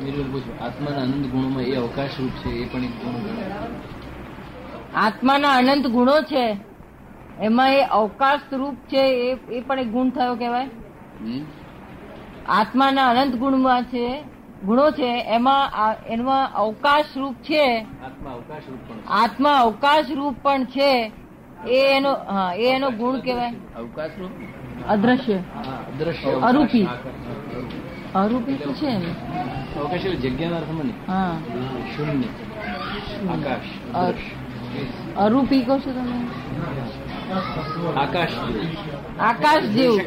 આત્માના અનંત ગુણોમાં એ અવકાશ રૂપ છે એ પણ એક ગુણ ગણાય. આત્માના અનંત ગુણો છે એમાં એ અવકાશ રૂપ છે એ એ પણ એક ગુણ થયો કહેવાય. આત્માના અનંત ગુણમાં છે ગુણો છે એમાં એમાં અવકાશ રૂપ છે. આત્મા અવકાશ રૂપ પણ છે. આત્મા અવકાશ રૂપ પણ છે એ એનો હા એ એનો ગુણ કહેવાય. અવકાશ રૂપ અદ્રશ્ય અદ્રશ્ય અરૂપી. અરૂપી તો છે ને અવકાશ એટલે જગ્યાના અર્થમાં નહીં. હા. શૂન્ય. આકાશ અરૂપી કહો છો તમે? આકાશ આકાશ જેવું.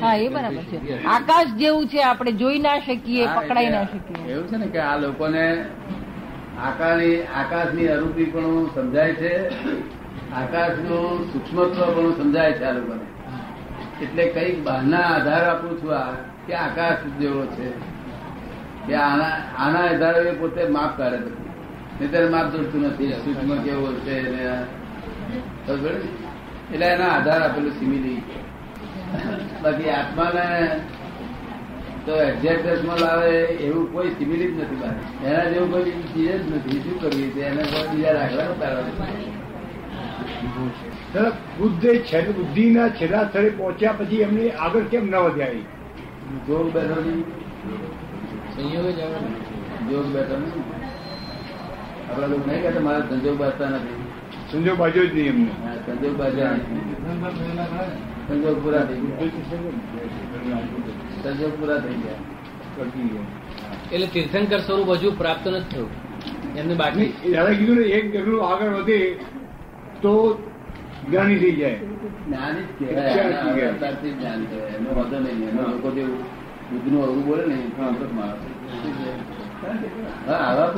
હા એ બરાબર છે. આકાશ જેવું છે આપણે જોઈ ના શકીએ પકડાઈ ના શકીએ. એવું છે ને કે આ લોકોને આકાશની આકાશની અરૂપી પણ સમજાય છે આકાશનું સૂક્ષ્મત્વ પણ સમજાય છે આ લોકોને. એટલે કંઈક બહારના આધાર આપું છું આ. કે આકાશ જેવો છે. કે આના આના આધારે પોતે માપ કાઢે બધું. નહીં માપ જોડતું નથી, સૂક્ષ્મ કેવો છે? એટલે એના આધાર આપેલું સિમિલી બાકી આત્માને તો એક્ઝેક્ટમાં લાવે એવું કોઈ સિમિલિત નથી બહાર એના જેવું કોઈ ચીજ જ નથી. શું કરવી છે એને કોઈ બીજા રાખવા કારણ બુદ્ધે બુદ્ધિના છેલ્લા સ્થળે પહોંચ્યા પછી એમને આગળ કેમ ન વધ્યા? જોગ બેઠો નહીં સંયોગ જ જોગ બેઠો નહીં આપડા લોકો નહીં કહેતા મારા સંજોગ બાજતા નથી. સંજોગ બાજુ જ નહીં એમને. સંજોગ બાજ્યા સંજોગ પૂરા થઈ ગયા. સંજોગ પૂરા થઈ ગયા. એટલે તીર્થંકર સ્વરૂપ હજુ પ્રાપ્ત નથી થયું. એમને બાકી દાદા કીધું ને એક ડગલું આગળ વધે તો જ્ઞાની થઈ જાય જ્ઞાન જ કહેવાય આના હવે અત્યારથી જ જ્ઞાન કહેવાય એનો વાંધો નહીં એમાં લોકો જે બુદ્ધનું અવરું બોલે ને આવા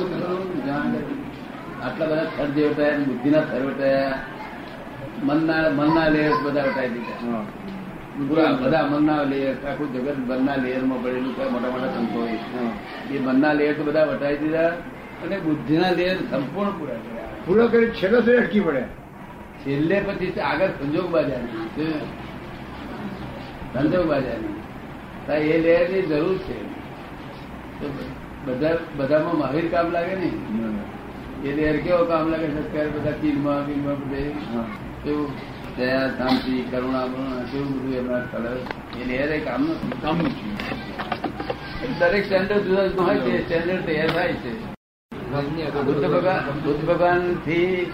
જ્ઞાન આટલા બધા થર જે વટાયા બુદ્ધિના થર વટાયા મનના મનના લેયર બધા વટાઈ દીધા પૂરા બધા મનના લેયર આખું જગત મનના લેયરમાં પડેલું કઈ મોટા મોટા સંતો હોય એ મનના લેયર તો બધા વટાઈ દીધા અને બુદ્ધિના લેયર સંપૂર્ણ પૂરા કર્યા પૂરા કરી છેલ્લો તો અટકી પડે છેલ્લે પછી આગળ સંજોગ બાજારની. શું? સંજોગ બાજારની. તો એ લેયરની જરૂર છે. બધા બધામાં મહાવીર કામ લાગે ને? એ લેયર કેવો કામ લાગે? છે અત્યારે બધા ચીનમાં બીનમાં બધે? કેવું દયા શાંતિ કરુણા બરુણા કેવું બધું એમના કલર એ લેયર એ કામ કામનું છે દરેક સ્ટેન્ડર્ડ જુદા જુદા હોય છે. સ્ટેન્ડર્ડ તૈયાર થાય છે. બુદ્ધ ભગવાન બુદ્ધ ભગવાનથી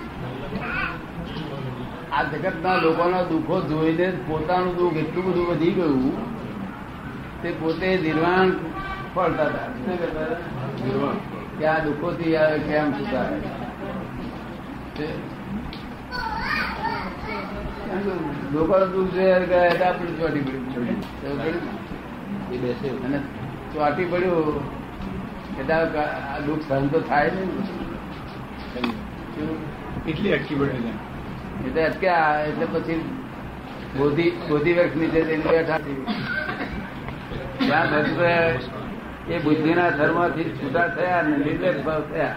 આ જગત ના લોકોના દુઃખો જોઈને પોતાનું દુઃખ એટલું બધું વધી ગયું તે પોતે નિર્વાણ ફળતા હતા? કે આ દુઃખો થી આવે કેમ સુધારે? લોકો દુઃખ જોયા એટલે આપણે ચોટી પડ્યું અને ચોટી પડ્યું. એટલે આ દુઃખ સહન તો થાય ને કેટલી એટલી અટકી પડે છે. એટલે અટક્યા એટલે પછી બોધી બોધી નીચે જઈને બેઠા ત્યાં ભક્ત એ બુદ્ધિના થરમાંથી છૂટા થયા અને નિર્લેપ ભાવ થયા.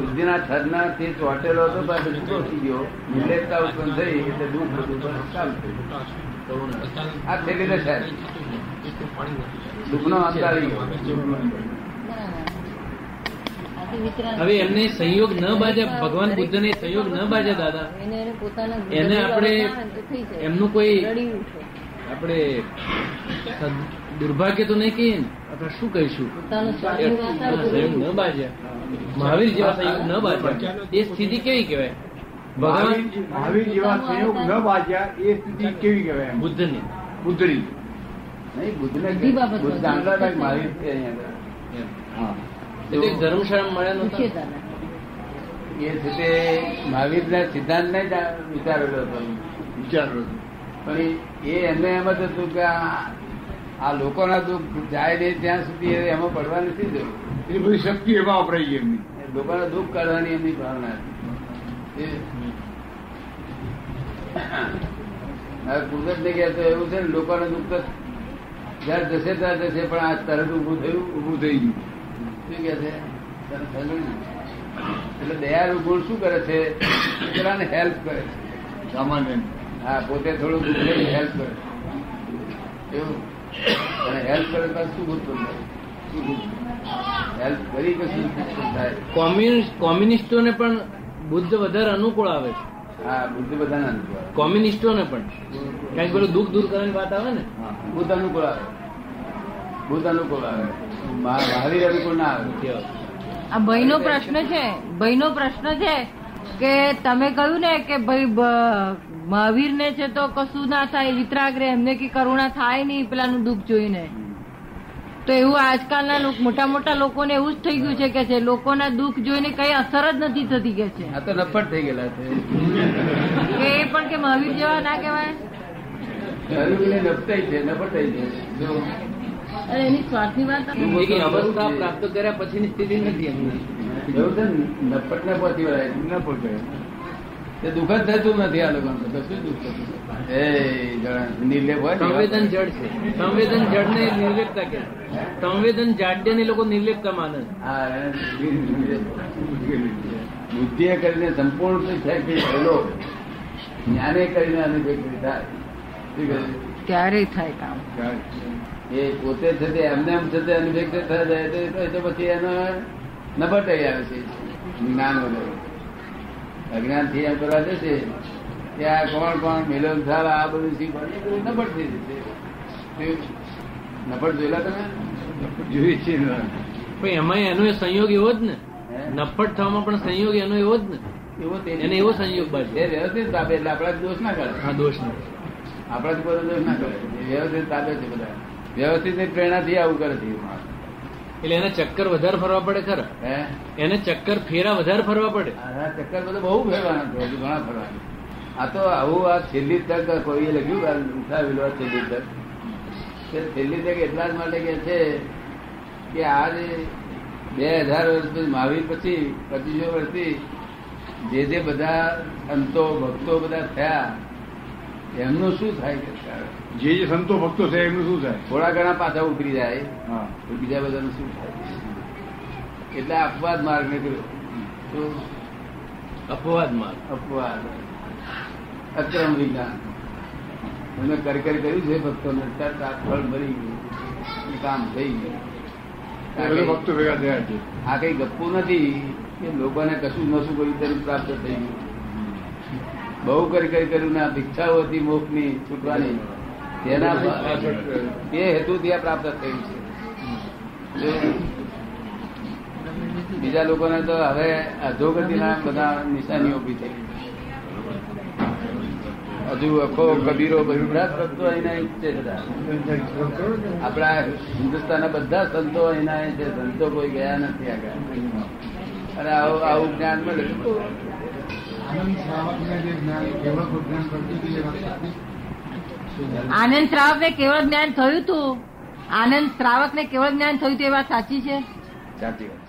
બુદ્ધિના થરનાથી ચોટેલો હતો પાસે છૂટો થઈ ગયો. નિર્લેપતા ઉત્પન્ન થઈ, એટલે દુઃખ બધું થયું. આ છેલ્લી દશા છે. દુઃખનો અંત આવી ગયો. હવે એમને સંયોગ ન બાજ્યા ભગવાન બુદ્ધ ને સંયોગ ન બાજ્યા દાદા. એને એને પોતાના એને આપણે એમનું કોઈ આપણે દુર્ભાગ્ય તો નહીં કહીએ ને અથવા શું કહીશું? સંયોગ ન બાજ્યા મહાવીર જેવા સંયોગ ન બાજ્યા એ સ્થિતિ કેવી કહેવાય? ભગવાન મહાવીર જેવા સંયોગ ન બાજ્યા એ સ્થિતિ કેવી કહેવાય? બુદ્ધની. બુદ્ધની. નહીં બુદ્ધને બુદ્ધ જાણતા મારી. હા. ધર્મશાળા મળ્યા નહોતા? એ છે તે મહાવીરના સિદ્ધાંત ને જ વિચારેલો હતો. વિચારેલો પણ એ એમને એમ જ હતું કે આ લોકોના દુઃખ જાય નહીં ત્યાં સુધી એમાં પડવા નથી જવું એ બધી શક્તિ એમાં વપરાઈ ગઈ એમની. એ લોકોના દુઃખ કાઢવાની એમની ભાવના હતી. હવે કુદરત ને કહેતો એવું છે ને લોકોના દુઃખ તો જયારે જશે ત્યારે જશે પણ આ તરત ઊભું થયું. ઊભું થઈ ગયું. શું કે છે. એટલે દયાળુ ગુણ શું કરે છે? પેલાને હેલ્પ કરે છે. સામાન્ય. હા પોતે થોડું દુઃખ હેલ્પ કરે એવું? અને હેલ્પ કરે તો શું ઉત્પન્ન થાય? હેલ્પ કરી કશું થાય? કોમ્યુનિસ્ટ કોમ્યુનિસ્ટોને પણ બુદ્ધ વધારે અનુકૂળ આવે છે. હા બુદ્ધ બધાને અનુકૂળ આવે. કોમ્યુનિસ્ટોને પણ. કારણ કે પેલું દુઃખ દૂર કરવાની વાત આવે ને? હા, બુદ્ધ અનુકૂળ આવે. બુદ્ધ અનુકૂળ આવે મહાવીર અનુકૂળ ના આવે. આ આ ભાઈનો પ્રશ્ન છે ભાઈનો પ્રશ્ન છે કે તમે કહ્યું ને કે ભાઈ મહાવીર ને છે તો કશું ના થાય વિતરાગ રે એમને કે કરુણા થાય નહીં પેલાનું દુઃખ જોઈને. તો એવું આજકાલના લોકો મોટા મોટા લોકોને એવું જ થઈ ગયું છે કે છે લોકોના દુઃખ જોઈને કઈ અસર જ નથી થતી કે છે. આ તો નફટ થઈ ગયેલા છે. કે એ પણ કે મહાવીર જેવા ના કહેવાય? નફટાઈ છે નફટાઈ છે. જો અરે એની સ્વાર્થની વાત અવસ્થા પ્રાપ્ત કર્યા પછીની સ્થિતિ નથી એમની. ને? પહોંચી વળાય ન પહોંચે તે દુઃખ જ થતું નથી આ લોકો તો. દુઃખ થતું? એ નિર્લેપ હોય સંવેદન જડ છે. સંવેદન જડ ને નિર્લેપતા કે સંવેદન જાડ્ય ને લોકો નિર્લેપતા માને બુદ્ધિએ કરીને સંપૂર્ણ થાય થયેલો જ્ઞાને કરીને અનુભવ થાય શું ક્યારેય થાય કામ. એ પોતે છે તે એમને એમ છે તે અનુભવ થયા જાય તો- એ તો પછી એનો નબટાઈ આવે છે. જ્ઞાન વગર. અજ્ઞાનથી એમ કરવા જશે કે આ કોણ કોણ મિલન થાય આ બધું શીખવાનું નબળ થઈ જશે. નબળ જોયેલા તમે? જોઈ છે પણ એમાં એનો એ સંયોગ એવો જ ને. નફટ થવામાં પણ સંયોગ એનો એવો જ ને. એવો એને એવો સંયોગ એ વ્યવસ્થિત તાપે એટલે આપણા દોષ ના કરે હા દોષ ના. આપણા જ દોષ ના કરે વ્યવસ્થિત તાપે છે બધા. વ્યવસ્થિતની પ્રેરણાથી આવું કરે છે એટલે એને ચક્કર વધારે ફરવા પડે ખરા? એને ચક્કર ફેરા વધારે ફરવા પડે? ચક્કર બધું બહુ ફેરવાના છે હજુ ઘણા ફરવાના આ તો આવું આ છેલ્લી તક કોઈએ લખ્યું આ ઉઠાવેલું આ છેલ્લી તક. છેલ્લી તક એટલા જ માટે કે છે કે આ જે બે હજાર વર્ષ પછી મહાવીર પછી પચીસો વર્ષથી જે જે બધા સંતો ભક્તો બધા થયા એમનું શું થાય જે જે સંતો ભક્તો છે એમનું શું થાય? થોડા ઘણા પાછા ઉતરી જાય હા. તો બીજા બધાનું શું થાય? એટલે અપવાદ માર્ગ ને તો અપવાદ માર્ગ. અપવાદ. અક્રમ વિજ્ઞાન. એમને કરી કરી કર્યું છે ભક્તો ને આ ફળ મળી ગયું. એ કામ થઈ ગયું. ભક્તો ભેગા થયા છે. આ કઈ ગપ્પું નથી કે લોકોને કશું નશું કર્યું તેનું પ્રાપ્ત થઈ ગયું. બહુ કરી કરી કર્યું ના ભિક્ષાઓ હતી મોક્ષની છૂટવાની. તેના તે હેતુથી આ પ્રાપ્ત થયું છે. બીજા લોકોને તો હવે અધોગતિના બધા નિશાની ઊભી થઈ. હજુ અખો કબીરો બધા સંતો એના છે આપણા હિન્દુસ્તાનના બધા સંતો એના જ છે. સંતો કોઈ ગયા નથી આગળ. અને આવું આવું જ્ઞાન મળે. તો આનંદ શ્રાવક ને કેવળ જ્ઞાન થયું હતું આનંદ શ્રાવક ને કેવળ જ્ઞાન થયું હતું એ વાત સાચી છે? સાચી વાત.